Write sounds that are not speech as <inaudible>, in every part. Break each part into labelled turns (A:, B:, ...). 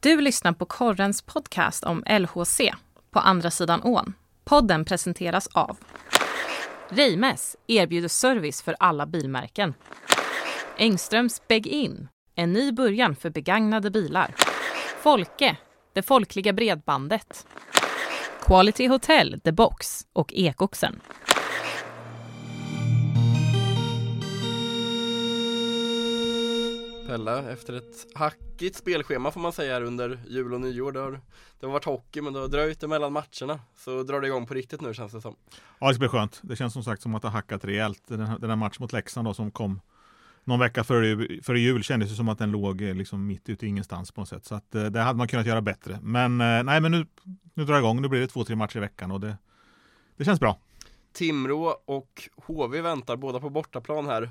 A: Du lyssnar på Korrens podcast om LHC, På andra sidan ån. Podden presenteras av Reimes erbjuder service för alla bilmärken. Engströms Beg-In, en ny början för begagnade bilar. Folke, det folkliga bredbandet. Quality Hotel, The Box och Ekoxen.
B: Pella, efter ett hackigt spelschema får man säga här under jul och nyår. Det har, det har varit hockey men det har dröjt emellan matcherna. Så drar det igång på riktigt nu känns det som.
C: Ja, det ska bli skönt. Det känns som sagt som att det har hackat rejält. Den här, den här matchen mot Leksand då som kom någon vecka före, före jul kändes det som att den låg eh, liksom mitt ute i ingenstans på något sätt. Så att eh, det hade man kunnat göra bättre. Men eh, nej, men nu, nu drar det igång. Nu blir det två, tre matcher i veckan och det, det känns bra.
B: Timrå och HV väntar båda på bortaplan här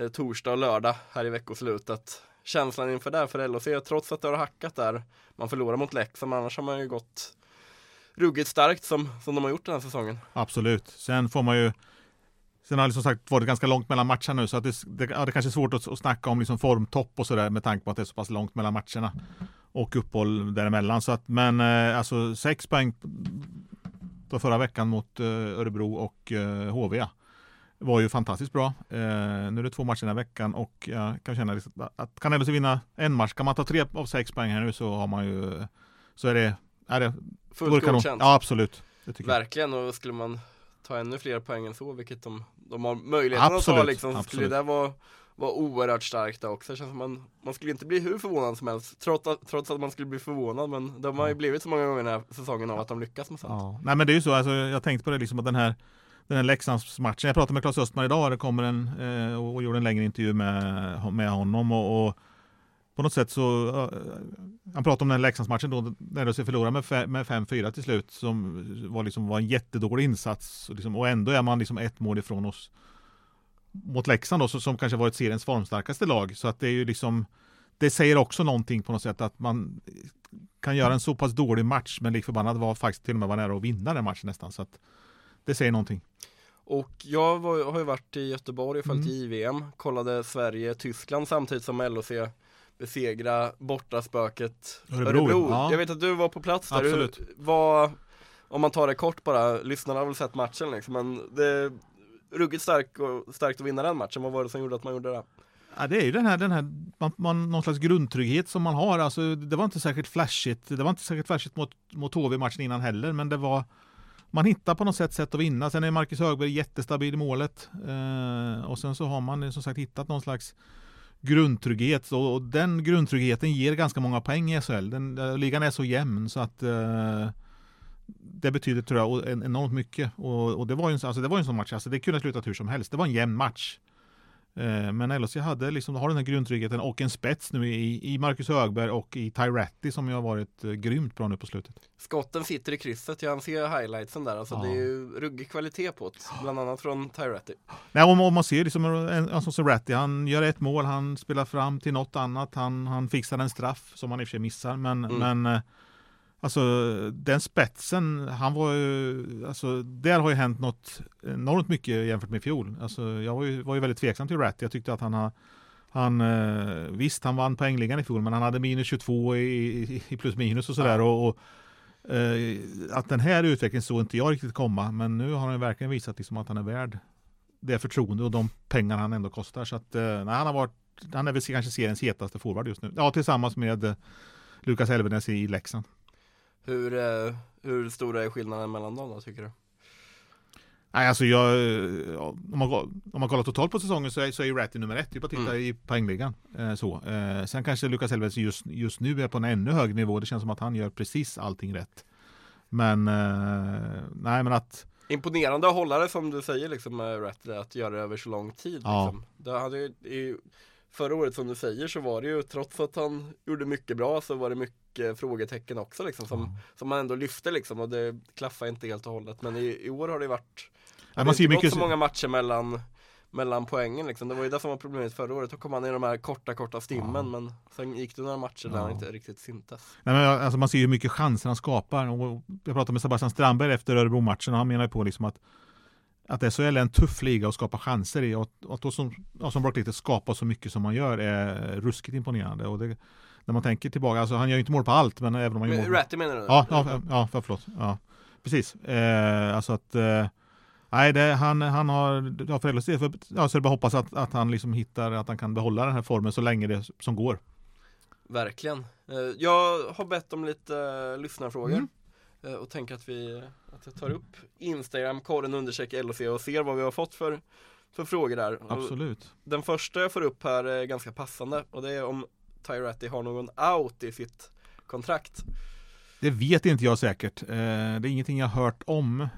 B: Eh, torsdag och lördag här i veckoslutet. Känslan inför det för LHC, trots att det har hackat där, man förlorar mot Leksand, men annars har man ju gått ruggigt starkt som, som de har gjort den här säsongen.
C: Absolut. Sen får man ju Sen har det som sagt varit ganska långt mellan matcherna nu så att det, det, ja, det kanske är svårt att, att snacka om liksom formtopp och sådär med tanke på att det är så pass långt mellan matcherna och uppehåll däremellan. Så att, men eh, alltså sex poäng då förra veckan mot eh, Örebro och eh, HV var ju fantastiskt bra. Eh, nu är det två matcher den här veckan och jag kan känna liksom att kan LHC vinna en match, kan man ta tre av sex poäng här nu så har man ju så är det, är det
B: Fullt godkänt.
C: Ja absolut.
B: Verkligen och skulle man ta ännu fler poäng än så, vilket de, de har möjligheten absolut, att ta liksom, så skulle det vara var oerhört starkt också. Det känns som man, man skulle inte bli hur förvånad som helst trots att, trots att man skulle bli förvånad men de har ju blivit så många gånger den här säsongen av att de lyckas med sånt.
C: Ja. Nej men det är ju så, alltså, jag tänkte på det liksom att den här den här Leksandsmatchen, jag pratade med Claes Östman idag, det kommer en eh, och gjorde en längre intervju med, med honom och, och på något sätt så, uh, han pratade om den Leksandsmatchen då, när de förlorade med, med 5-4 till slut, som var, liksom, var en jättedålig insats. Och, liksom, och ändå är man liksom ett mål ifrån oss mot Leksand då, som kanske varit seriens formstarkaste lag. Så att det är ju liksom, det säger också någonting på något sätt att man kan göra en så pass dålig match, men lik förbannat var faktiskt till och med var nära att vinna den matchen nästan. Så att det säger någonting.
B: Och jag var, har ju varit i Göteborg och följt mm. JVM, kollade Sverige-Tyskland samtidigt som LOC besegra bortaspöket Örebro. Örebro. Ja. Jag vet att du var på plats där.
C: Absolut.
B: Vad, om man tar det kort bara, lyssnarna har väl sett matchen liksom, men det ruggigt starkt, och, starkt att vinna den matchen. Vad var det som gjorde att man gjorde det?
C: Ja, det är ju den här, den här man, man, någon slags grundtrygghet som man har. Alltså, det var inte särskilt flashigt. Det var inte särskilt flashigt mot, mot HV-matchen innan heller, men det var man hittar på något sätt sätt att vinna. Sen är Marcus Högberg jättestabil i målet. Eh, och sen så har man som sagt hittat någon slags grundtrygghet och, och den grundtryggheten ger ganska många poäng i SHL. Den, eh, ligan är så jämn så att eh, det betyder tror jag enormt mycket. Och, och, det, var ju en, alltså, det var en sån match, alltså, det kunde ha slutat hur som helst. Det var en jämn match. Eh, men LHC hade liksom, har den här grundtryggheten och en spets nu i, i Marcus Högberg och i Tyratti som ju har varit eh, grymt bra nu på slutet.
B: Skotten sitter i krysset, jag ser highlightsen där, alltså ja. det är ju ruggig kvalitet på det, bland annat från Tyratti.
C: Nej, om, om man ser liksom en, en som Ratti, han gör ett mål, han spelar fram till något annat, han, han fixar en straff som han i och för sig missar, men, mm. men eh, Alltså den spetsen, han var ju, alltså där har ju hänt något enormt mycket jämfört med fjol. Alltså jag var ju, var ju väldigt tveksam till Rat. Jag tyckte att han har han, eh, visst, han vann poängligan i fjol, men han hade minus 22 i, i, i plus minus och sådär. Ja. Och, och eh, att den här utvecklingen såg inte jag riktigt komma, men nu har han verkligen visat liksom att han är värd det förtroende och de pengar han ändå kostar. Så att, eh, nej, han har varit, han är väl kanske seriens hetaste forward just nu. Ja, tillsammans med Lukas Elvenäs i Leksand.
B: Hur, eh, hur stora är skillnaden mellan dem då tycker du?
C: Nej, alltså jag, om, man, om man kollar totalt på säsongen så är, så är Ratty nummer ett. Det är bara att titta mm. i poängligan. Eh, så. Eh, sen kanske Lukas Elves just, just nu är på en ännu högre nivå. Det känns som att han gör precis allting rätt. Men, eh, nej men att
B: Imponerande att hålla det som du säger liksom med Ratty, att göra det över så lång tid. Ja. Liksom. Det hade ju, i, förra året som du säger så var det ju trots att han gjorde mycket bra så var det mycket frågetecken också liksom som, mm. som man ändå lyfte liksom och det klaffar inte helt och hållet men i, i år har det varit man ser inte mycket... så många matcher mellan mellan poängen liksom. Det var ju det som var problemet förra året. Då kom han i de här korta, korta stimmen ja. men sen gick det några matcher där han inte riktigt syntes.
C: Nej, men alltså, man ser ju hur mycket chanser han skapar. Och jag pratade med Sebastian Strandberg efter Örebro-matchen och han menar ju på liksom att att SHL är en tuff liga att skapa chanser i och att då som, ja, som Brock skapa så mycket som man gör är ruskigt imponerande. Och det, när man tänker tillbaka, alltså han gör ju inte mål på allt men även om han
B: gör mål. Ratty menar du?
C: Ja, ja, ja, ja förlåt. Ja, precis. Eh, alltså att eh, Nej, det, han, han har, ja, för LHC, för, ja, så det bara hoppas att, att han liksom hittar, att han kan behålla den här formen så länge det som går.
B: Verkligen. Eh, jag har bett om lite uh, lyssnarfrågor mm. uh, och tänker att vi att jag tar upp Instagram, korren undersöker LHC och ser vad vi har fått för, för frågor där.
C: Absolut.
B: Och den första jag får upp här är ganska passande och det är om Tyratti har någon out i sitt kontrakt.
C: Det vet inte jag säkert. det är ingenting jag hört om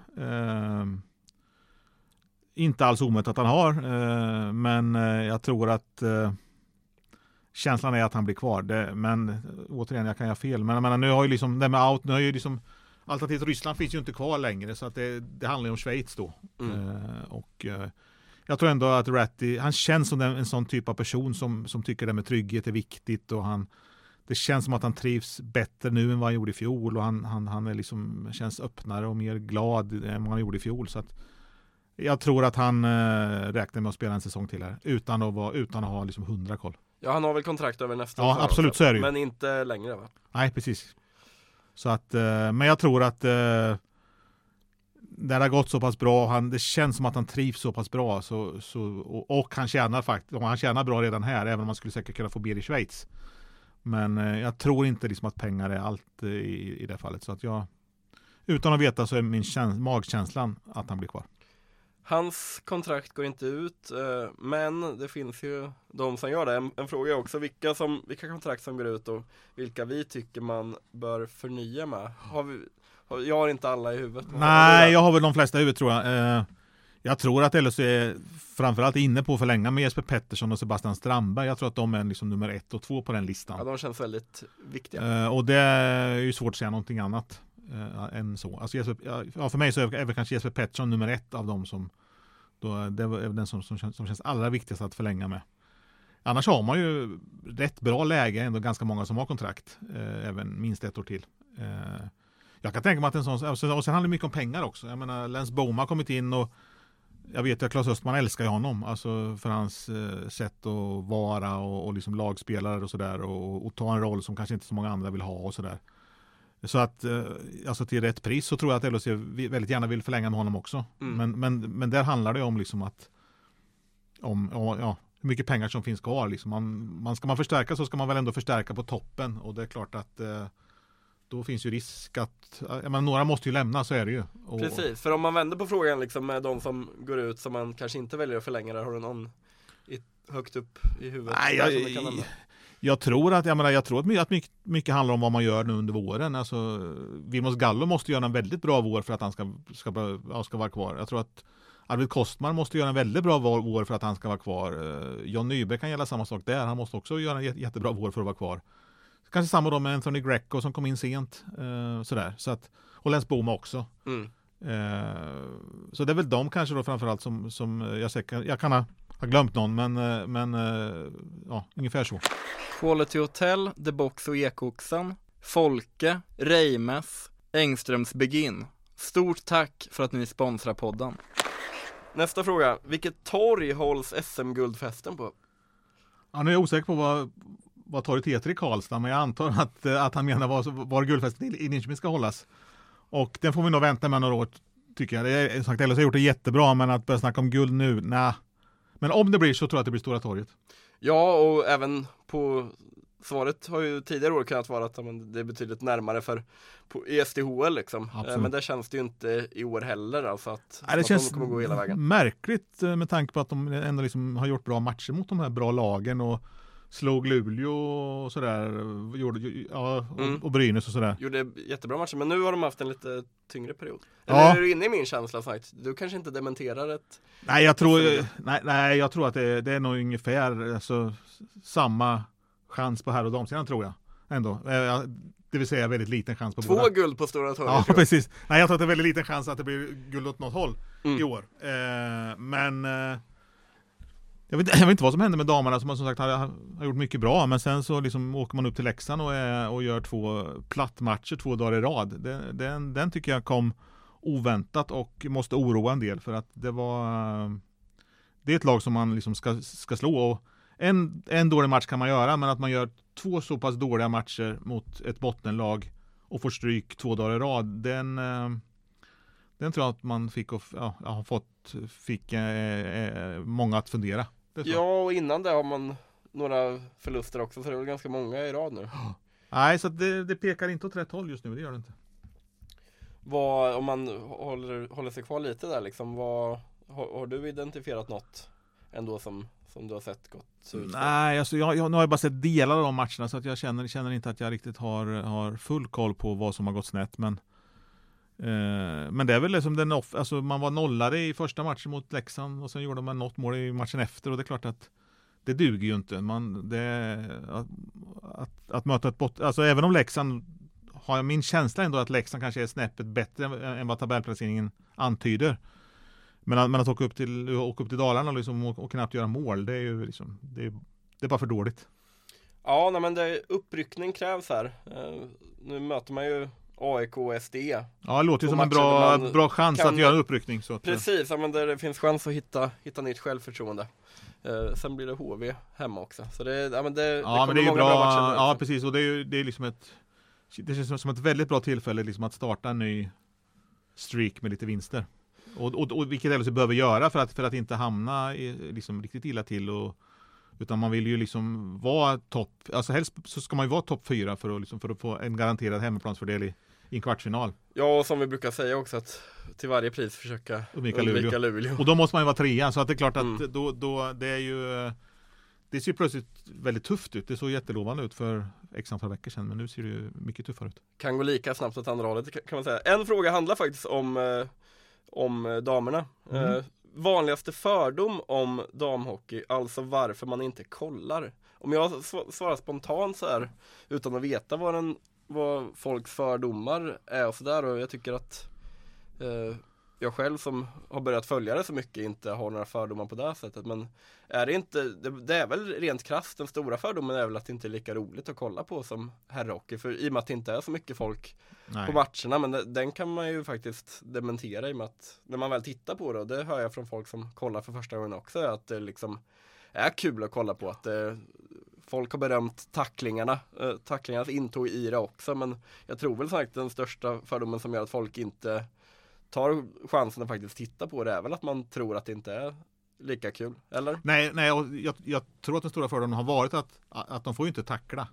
C: inte alls omöjligt att han har, eh, men eh, jag tror att eh, känslan är att han blir kvar. Det, men återigen, jag kan ha fel. Men jag menar, nu har ju liksom, det med out, nu har ju liksom Alternativt Ryssland finns ju inte kvar längre så att det, det handlar ju om Schweiz då. Mm. och jag tror ändå att Ratty, han känns som en, sån typ av person som, som tycker det med trygghet är viktigt och han det känns som att han trivs bättre nu än vad han gjorde i fjol och han, han, han är liksom, känns öppnare och mer glad än vad han gjorde i fjol. Så att jag tror att han eh, räknar med att spela en säsong till här utan att, vara, utan att ha liksom hundra koll.
B: Ja, han har väl kontrakt över nästa
C: Ja, absolut också. så är det ju.
B: Men inte längre va?
C: Nej, precis. Så att, eh, men jag tror att eh, det har gått så pass bra, han, det känns som att han trivs så pass bra så, så, och, och han tjänar faktiskt, han tjänar bra redan här, även om man skulle säkert kunna få mer i Schweiz. Men eh, jag tror inte liksom att pengar är allt eh, i, i det fallet. Så att jag, utan att veta så är min käns- magkänslan att han blir kvar.
B: Hans kontrakt går inte ut, eh, men det finns ju de som gör det. En, en fråga är också vilka, som, vilka kontrakt som går ut och vilka vi tycker man bör förnya med. Har vi, har, jag har inte alla i huvudet.
C: Nej, jag har väl de flesta i huvudet tror jag. Eh, jag tror att LHC är framförallt inne på att förlänga med Jesper Pettersson och Sebastian Strandberg. Jag tror att de är liksom nummer ett och två på den listan.
B: Ja, de känns väldigt viktiga.
C: Eh, och det är ju svårt att säga någonting annat eh, än så. Alltså Jesper, ja, för mig så är väl kanske Jesper Pettersson nummer ett av dem som då, eh, det är den som, som, som känns allra viktigast att förlänga med. Annars har man ju rätt bra läge, ändå ganska många som har kontrakt, eh, även minst ett år till. Eh, jag kan tänka mig att en sån, och sen handlar det mycket om pengar också. Jag menar, Lens Boma har kommit in och jag vet att Claes Östman älskar honom, alltså för hans eh, sätt att vara och, och liksom lagspelare och sådär och, och, ta en roll som kanske inte så många andra vill ha och sådär. Så att eh, alltså till rätt pris så tror jag att LHC väldigt gärna vill förlänga med honom också. Mm. Men, men, men där handlar det om liksom att om ja, hur mycket pengar som finns kvar. Liksom. Man, man, ska man förstärka så ska man väl ändå förstärka på toppen och det är klart att eh, då finns ju risk att, men några måste ju lämna, så är det ju.
B: Och, Precis, för om man vänder på frågan liksom med de som går ut som man kanske inte väljer att förlänga där, har du någon i, högt upp i huvudet?
C: Nej, jag, jag tror att, jag menar, jag tror att mycket, mycket handlar om vad man gör nu under våren. Alltså, Vimos Gallo måste göra en väldigt bra vår för att han ska, ska, ska vara kvar. Jag tror att Arvid Kostmar måste göra en väldigt bra vår för att han ska vara kvar. Eh, John Nyberg kan gälla samma sak där. Han måste också göra en jättebra vår för att vara kvar. Kanske samma då med Anthony Greco som kom in sent. Eh, sådär. Så att, och Lens Boma också. Mm. Eh, så det är väl de kanske då framförallt som, som jag, säkert, jag kan ha, ha glömt någon men, men ja, ungefär så.
B: Quality Hotel, The Box och Ekoxen, Folke, Reimes, Engströms Begin. Stort tack för att ni sponsrar podden. Nästa fråga, vilket torg hålls SM-guldfesten på?
C: Ja, nu är jag osäker på vad, vad torget heter i Karlstad, men jag antar att, att han menar var, var guldfesten i Linköping ska hållas. Och den får vi nog vänta med några år, tycker jag. Det är, sagt, LHC har gjort det jättebra, men att börja snacka om guld nu, nej. Men om det blir så tror jag att det blir Stora torget.
B: Ja, och även på Svaret har ju tidigare år kunnat vara att det är betydligt närmare för på, i SDHL liksom. Eh, Absolut. Men det känns det ju inte i år heller alltså att,
C: Nej, det att känns de kommer gå hela vägen. märkligt eh, med tanke på att de ändå liksom har gjort bra matcher mot de här bra lagen och slog Luleå och sådär. Gjorde, ja, och, mm. och Brynäs och sådär.
B: Gjorde jättebra matcher men nu har de haft en lite tyngre period. Eller ja. är du inne i min känsla sagt? Du kanske inte dementerar ett
C: Nej jag tror, nej, nej, jag tror att det, det är nog ungefär alltså, samma chans på herr och damsidan tror jag. Ändå. Eh, det vill säga väldigt liten chans på
B: Två
C: båda.
B: guld på Stora
C: torget. Ja, precis. Nej, jag tror att det är väldigt liten chans att det blir guld åt något håll mm. i år. Eh, men eh, jag, vet, <laughs> jag vet inte vad som hände med damerna som som sagt har, har gjort mycket bra. Men sen så liksom åker man upp till Leksand och, är, och gör två plattmatcher två dagar i rad. Den, den, den tycker jag kom oväntat och måste oroa en del för att det var Det är ett lag som man liksom ska, ska slå och en, en dålig match kan man göra, men att man gör två så pass dåliga matcher mot ett bottenlag och får stryk två dagar i rad, den, eh, den tror jag att man fick och, ja, har fått, fick eh, eh många att fundera.
B: Ja, och innan det har man några förluster också, så det är väl ganska många i rad nu.
C: Nej, så det, det, pekar inte åt rätt håll just nu, det gör det inte.
B: Vad, om man håller, håller sig kvar lite där liksom, vad, har, har du identifierat något ändå som som du har sett gått ut?
C: Nej, alltså jag, jag, nu har jag bara sett delar av de matcherna så att jag känner, känner inte att jag riktigt har, har full koll på vad som har gått snett. Men, Eh, men det är väl liksom den off, alltså man var nollare i första matchen mot Leksand och sen gjorde man något mål i matchen efter och det är klart att det duger ju inte. Man, det, att, att, att möta ett bot, alltså även om Leksand har jag min känsla ändå att Leksand kanske är snäppet bättre än vad tabellplaceringen antyder. Men, men att åka upp till, åka upp till Dalarna liksom och, och knappt göra mål, det är ju liksom, det är, det är bara för dåligt.
B: Ja, nej, men det, uppryckning krävs här. Uh, nu möter man ju AIK och SD.
C: Ja, det låter ju som en bra, bra chans kan, att göra en uppryckning. Så att,
B: eh. precis, ja, men det finns chans att hitta, hitta nytt självförtroende. Uh, sen blir det HV hemma också. Så det, ja, men det, ja, det
C: men det är ju bra. bra ja, precis. Och det är ju det är liksom ett Det känns som ett väldigt bra tillfälle liksom att starta en ny streak med lite vinster. Och, och, och vilket LHC behöver göra för att, för att inte hamna i, liksom, riktigt illa till. Och, utan man vill ju liksom vara topp, alltså helst så ska man ju vara topp fyra för att, liksom, för att få en garanterad hemmaplansfördel i, i en kvartsfinal.
B: Ja, och som vi brukar säga också att till varje pris försöka undvika, undvika Luleå. Luleå.
C: Och då måste man ju vara trea, så att det är klart att mm. då, då, det är ju Det ser plötsligt väldigt tufft ut. Det såg jättelovande ut för x antal veckor sedan, men nu ser det ju mycket tuffare ut.
B: Kan gå lika snabbt åt andra hållet kan man säga. En fråga handlar faktiskt om eh, om eh, damerna. Mm. Vanligaste fördom om damhockey, alltså varför man inte kollar. Om jag svarar spontant så här utan att veta vad, den, vad folks fördomar är och sådär och jag tycker att eh, jag själv som har börjat följa det så mycket inte har några fördomar på det sättet. Men är det inte, det, det är väl rent krasst, den stora fördomen är väl att det inte är lika roligt att kolla på som herrhockey. För i och med att det inte är så mycket folk Nej. på matcherna. Men det, den kan man ju faktiskt dementera i och med att när man väl tittar på det, och det hör jag från folk som kollar för första gången också, att det liksom är kul att kolla på. att det, Folk har berömt tacklingarna, eh, tacklingarnas intåg i det också men jag tror väl sagt den största fördomen som gör att folk inte tar chansen att faktiskt titta på det är väl att man tror att det inte är lika kul, eller?
C: Nej, nej jag, jag tror att den stora fördelen har varit att, att de får ju inte tackla.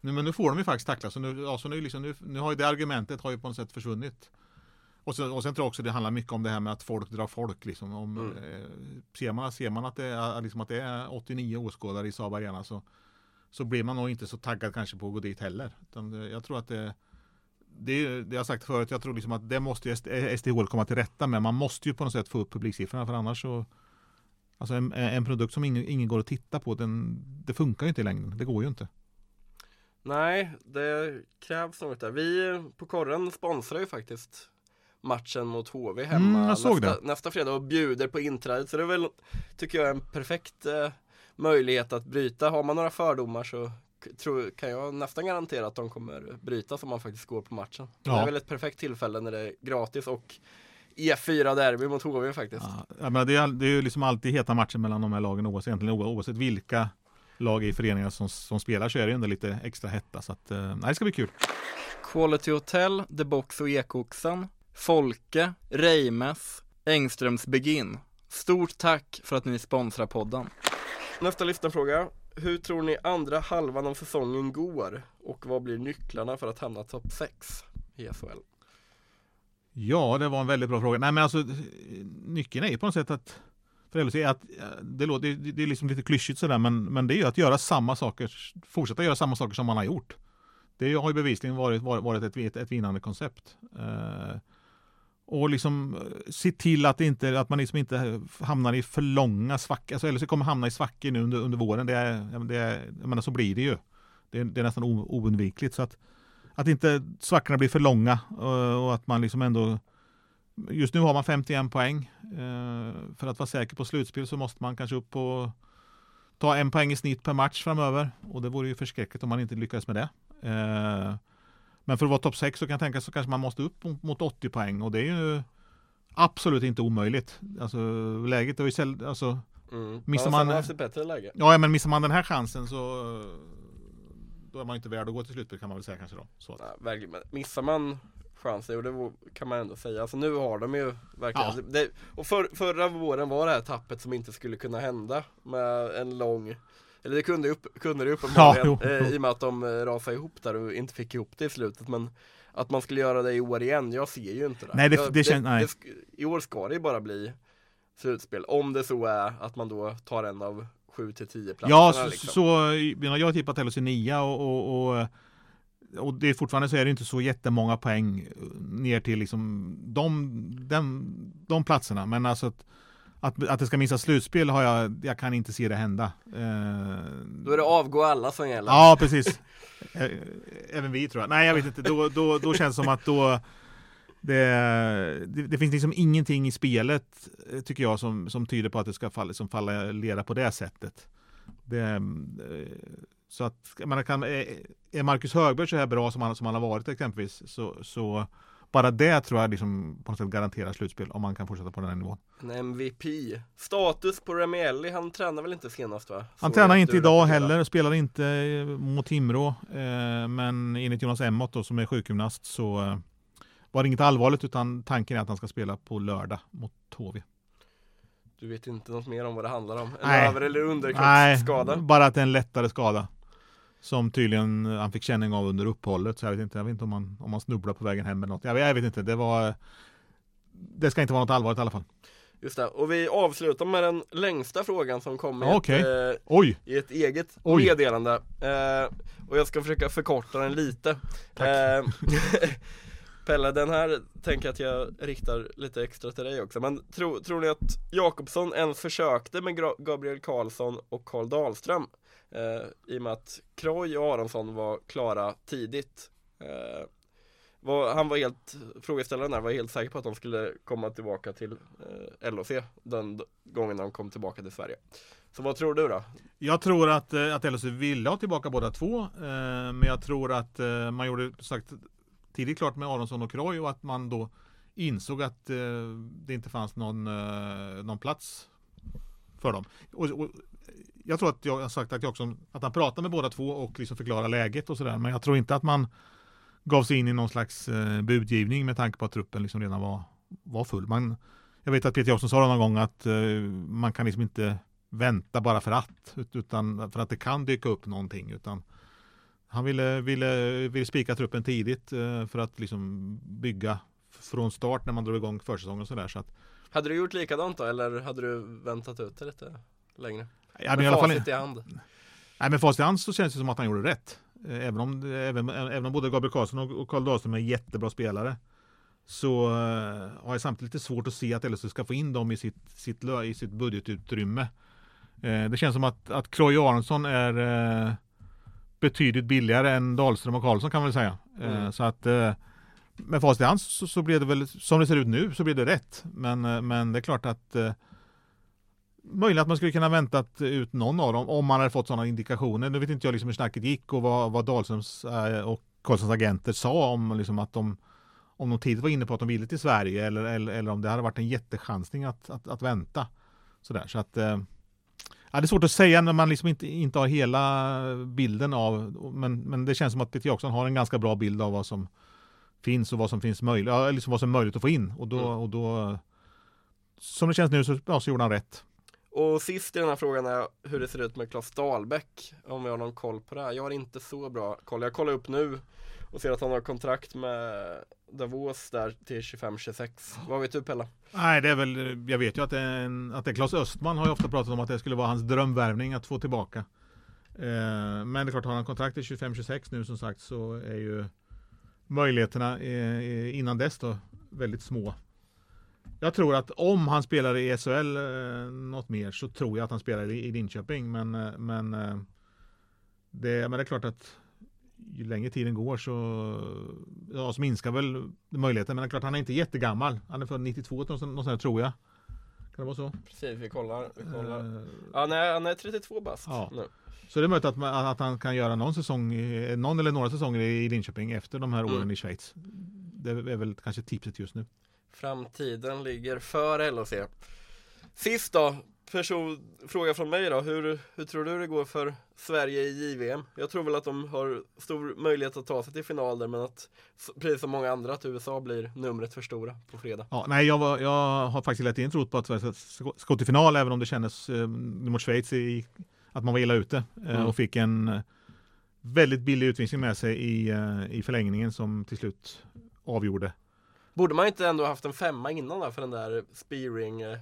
C: Nu, men nu får de ju faktiskt tackla, så nu, alltså nu, liksom, nu, nu har ju det argumentet har ju på något sätt försvunnit. Och, så, och sen tror jag också det handlar mycket om det här med att folk drar folk. Liksom. Om, mm. eh, ser, man, ser man att det är, liksom att det är 89 åskådare i Saab Arena så, så blir man nog inte så taggad kanske på att gå dit heller. Utan jag tror att det det, det jag sagt förut, jag tror liksom att det måste SDHL komma till rätta med. Man måste ju på något sätt få upp publiksiffrorna för annars så Alltså en, en produkt som ingen, ingen, går att titta på, den, det funkar ju inte i längden. Det går ju inte.
B: Nej, det krävs något där. Vi på korren sponsrar ju faktiskt matchen mot HV hemma
C: mm,
B: nästa, nästa, fredag och bjuder på inträdet. Så det är väl, tycker jag, en perfekt eh, möjlighet att bryta. Har man några fördomar så tror, kan jag nästan garantera att de kommer brytas om man faktiskt går på matchen. Ja. Det är väl ett perfekt tillfälle när det är gratis och E4 derby mot HV faktiskt.
C: Ja, men det, är, det är ju liksom alltid heta matcher mellan de här lagen oavsett, oavsett vilka lag i föreningar som, som spelar så är det ändå lite extra hetta. Så att, eh, nej, det ska bli kul.
B: Quality Hotel, The Box och Ekoxen, Folke, Reimes, Engströms Begin. Stort tack för att ni sponsrar podden. Nästa lyssnarfråga. Hur tror ni andra halvan av säsongen går? Och vad blir nycklarna för att hamna topp 6 i SHL?
C: Ja, det var en väldigt bra fråga. Nej, men alltså nyckeln är ju på något sätt att för LHC att det, låter, det är liksom lite klyschigt sådär, men, men det är ju att göra samma saker, fortsätta göra samma saker som man har gjort. Det har ju bevisligen varit, varit ett, ett, ett vinnande koncept. Eh, och liksom eh, se till att, inte, att man liksom inte hamnar i för långa svackor. Alltså så kommer hamna i svackor nu under, under våren. Det är, det är, jag menar, så blir det ju. Det är, det är nästan oundvikligt. Så att, att inte svackorna blir för långa och, och att man liksom ändå Just nu har man 51 poäng. Eh, för att vara säker på slutspel så måste man kanske upp på ta en poäng i snitt per match framöver. Och det vore ju förskräckligt om man inte lyckades med det. Eh, men för att vara topp 6 så kan jag tänka så kanske man måste upp mot 80 poäng och det är ju absolut inte omöjligt. Alltså läget är ju alltså,
B: Mm.
C: Missar
B: man, haft ett bättre läge.
C: Ja, men missar man den här chansen så då är man inte värd att gå till slutspel kan man väl säga kanske då. Så att,
B: Nej, missar man chansen, och det kan man ändå säga. Alltså nu har de ju verkligen.
C: Ja.
B: Det, och för, förra våren var det här tappet som inte skulle kunna hända med en lång eller det kunde, upp, kunde det uppenbarligen
C: Ja, jo,
B: eh,
C: jo.
B: i och med att de eh, rasade ihop där och inte fick ihop det i slutet men Att man skulle göra det i år igen, jag ser ju inte det
C: Nej, det-
B: jag,
C: det kän- nej.
B: sk- I år ska det ju bara bli slutspel, om det så är att man då tar en av 7 till 10 platserna
C: ja, så,
B: liksom.
C: så jag har tippat LHC 9 och, och, och och det är fortfarande så är det inte så jättemånga poäng ner till liksom de, de, de platserna. Men alltså att, att, att det ska missa slutspel har jag, jag kan inte se det hända. Eh,
B: Då är det avgå alla som gäller
C: Ja, precis. Eh, Även vi tror jag. Nej, jag vet inte. Då, då, då känns det som att då det, det, det finns liksom ingenting i spelet eh, tycker jag som, som tyder på att det ska falla, som falla leda på det sättet. Det, eh, så att menar, kan, är Marcus Högberg så här bra som han, som han har varit exempelvis så, så bara det tror jag liksom på något sätt garanterar slutspel om man kan fortsätta på den här nivån.
B: En MVP Status på Remielli, han tränar väl inte senast va?
C: Han
B: Så
C: tränar
B: jag
C: inte idag heller, spelar inte eh, mot Timrå. Eh, men enligt Jonas Emmott då, som är sjukgymnast så eh, var det inget allvarligt utan tanken är att han ska spela på lördag mot HV.
B: Du vet inte något mer om vad det handlar om? En
C: Nej.
B: över eller
C: Nej,
B: underkroppsskada?
C: bara att det är en lättare skada. Som tydligen han fick känning av under uppehållet. Så jag vet inte, jag vet inte om, han, om han snubblar på vägen hem eller något. Jag, vet- jag vet inte, det var Det ska inte vara något allvarligt i alla fall.
B: Just det, och vi avslutar med den längsta frågan som kom i,
C: okej.
B: ett, eh,
C: Oj!
B: i ett eget
C: Oj.
B: meddelande eh, Och jag ska försöka förkorta den lite. Eh, <laughs> Pelle, den här tänker jag att jag riktar lite extra till dig också Men tro, tror ni att Jakobsson ens försökte med Gabriel Karlsson och Karl Dahlström? Eh, I och med att Kroy och Aronsson var klara tidigt eh, var, Han var helt, frågeställaren där var helt säker på att de skulle komma tillbaka till eh, LHC den gången de kom tillbaka till Sverige Så vad tror du då?
C: Jag tror att, eh, att LHC ville ha tillbaka båda två. Eh, men jag tror att eh, man gjorde sagt, tidigt klart med Aronsson och Kroy och att man då insåg att eh, det inte fanns någon, eh, någon plats för dem. Och, och, jag tror att jag har sagt att, jag också, att han pratade med båda två och liksom förklarade läget och sådär. Men jag tror inte att man gav sig in i någon slags eh, budgivning med tanke på att truppen liksom redan var, var full. Man, jag vet att Peter Jansson sa någon gång att eh, man kan liksom inte vänta bara för att, utan för att det kan dyka upp någonting. Utan han ville, ville, ville spika truppen tidigt eh, för att liksom bygga från start när man drog igång försäsongen och sådär. Så att,
B: Hade du gjort likadant då eller hade du väntat ut det lite längre?
C: ja, men
B: Med
C: i alla fall,
B: facit i hand
C: nej, men facit i hand så känns det som att han gjorde rätt. Eh, Även om, även, även om både Gabriel Karlsson och- Karl Dahlström är jättebra spelare så eh, har jag samtidigt lite svårt att se att LSU ska få in dem i sitt, sitt, i sitt budgetutrymme. Eh, Det känns som att, att Kroy Aronsson är betydligt billigare än Dahlström och Karlsson kan man väl säga.
B: Mm.
C: Så att med facit i hand så, så blev det väl, som det ser ut nu, så blir det rätt. Men, men det är klart att Möjligen att man skulle kunna väntat ut någon av dem om man hade fått sådana indikationer. Nu vet inte jag liksom hur snacket gick och vad, vad Dahlströms eh, och Karlssons agenter sa om liksom att de om de tidigt var inne på att de ville till Sverige eller, eller, eller om det hade varit en jättechansning att, att, att vänta. Sådär, så att eh, ja, det är svårt att säga när man liksom inte, inte har hela bilden av men, men det känns som att Peter Jackson har en ganska bra bild av vad som finns och vad som finns möjligt, liksom vad som är möjligt att få in och då,
B: Mm.
C: och då som det känns nu så, ja, så gjorde han rätt.
B: Och sist i den här frågan är hur det ser ut med Claes Dahlbäck Om vi har någon koll på det här Jag har inte så bra koll Jag kollar upp nu och ser att han har kontrakt med Davos där till 25-26 Vad vet du Pella?
C: Nej, det är väl, jag vet ju att det är, en, att det är Claes Östman har ju ofta pratat om att det skulle vara hans drömvärvning att få tillbaka. Eh, men det är klart, har han kontrakt till 25-26 nu som sagt så är ju möjligheterna eh, eh, innan dess då väldigt små. Jag tror att om han spelar i SHL eh, något mer så tror jag att han spelar i, i Linköping. Men, eh, men, eh, det, men det är klart att ju längre tiden går så, ja, så minskar väl möjligheten. Men det är klart, han är inte jättegammal. Han är född 92 någonstans, tror jag. Kan det vara så?
B: Precis, vi kollar, vi kollar.
C: Eh,
B: Ja, nej, han är 32 bast
C: Ja.
B: nu
C: Så det är möjligt att, man- att han kan göra någon säsong, någon eller några säsonger i Linköping efter de här åren
B: Mm.
C: i Schweiz. Det är väl kanske tipset just nu.
B: Framtiden ligger för LHC Sist då person, fråga från mig då. Hur, hur tror du det går för Sverige i JVM? Jag tror väl att de har stor möjlighet att ta sig till final där men att precis som många andra att USA blir numret för stora på fredag.
C: Ja, nej, jag, var, jag har faktiskt hela tiden trott på att Sverige ska, ska gå till final även om det kändes eh, mot Schweiz i, att man var illa ute eh, mm. och fick en eh, väldigt billig utvisning med sig i, eh, i förlängningen som till slut avgjorde.
B: Borde man inte ändå haft en femma innan då för den där spearing eh,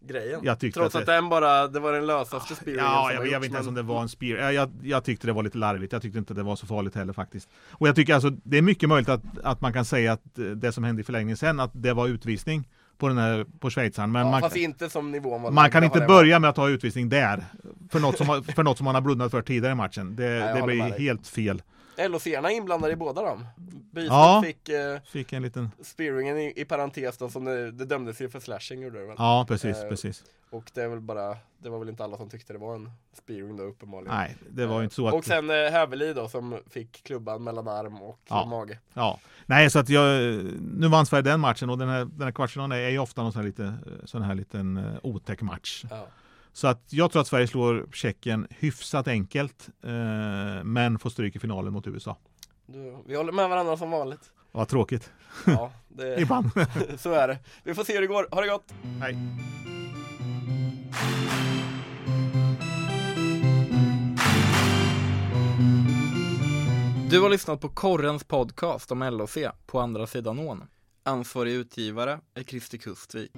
B: grejen. Jag Trots att, att den bara, det var den lösaste spearingen
C: Ja, jag, jag vet inte ens om det var en spear. Jag, jag, jag, tyckte det var lite larvigt. Jag tyckte inte det var så farligt heller faktiskt. Och jag tycker alltså, det är mycket möjligt att, att man kan säga att det som hände i förlängningen sen, att det var utvisning på den här, på schweizaren.
B: Men ja,
C: man,
B: inte som nivån
C: var Man kan inte börja med att ha utvisning där. För något som, för något som man har blundat för tidigare i matchen. Det, Nej, det blir helt fel.
B: LHC-arna inblandade i båda dem. Byström ja, fick, eh,
C: fick en liten
B: spearingen i, i parentes då, som det, det dömdes ju för slashing gjorde det väl?
C: Ja, precis, eh, precis.
B: Och det är väl bara, det var väl inte alla som tyckte det var en spearing då uppenbarligen.
C: Nej, det var ju inte så att...
B: Och sen eh, Häveli då som fick klubban mellan arm och
C: ja.
B: mage.
C: Ja, nej så att jag, nu vann Sverige den matchen och den här, den här kvartsfinalen är ju ofta någon sån här, lite, sån här liten uh, otäck match. Ja. Så att jag tror att Sverige slår Tjeckien hyfsat enkelt, eh, men får stryk i finalen mot USA.
B: Du, vi håller med varandra som vanligt.
C: Vad tråkigt.
B: Ja, det, <laughs>
C: Ibland. <laughs>
B: så är det. Vi får se hur det går. Ha det gott!
C: Hej!
D: Du har lyssnat på Korrens podcast om LOC på andra sidan ån. Ansvarig utgivare är Christer Kustvik.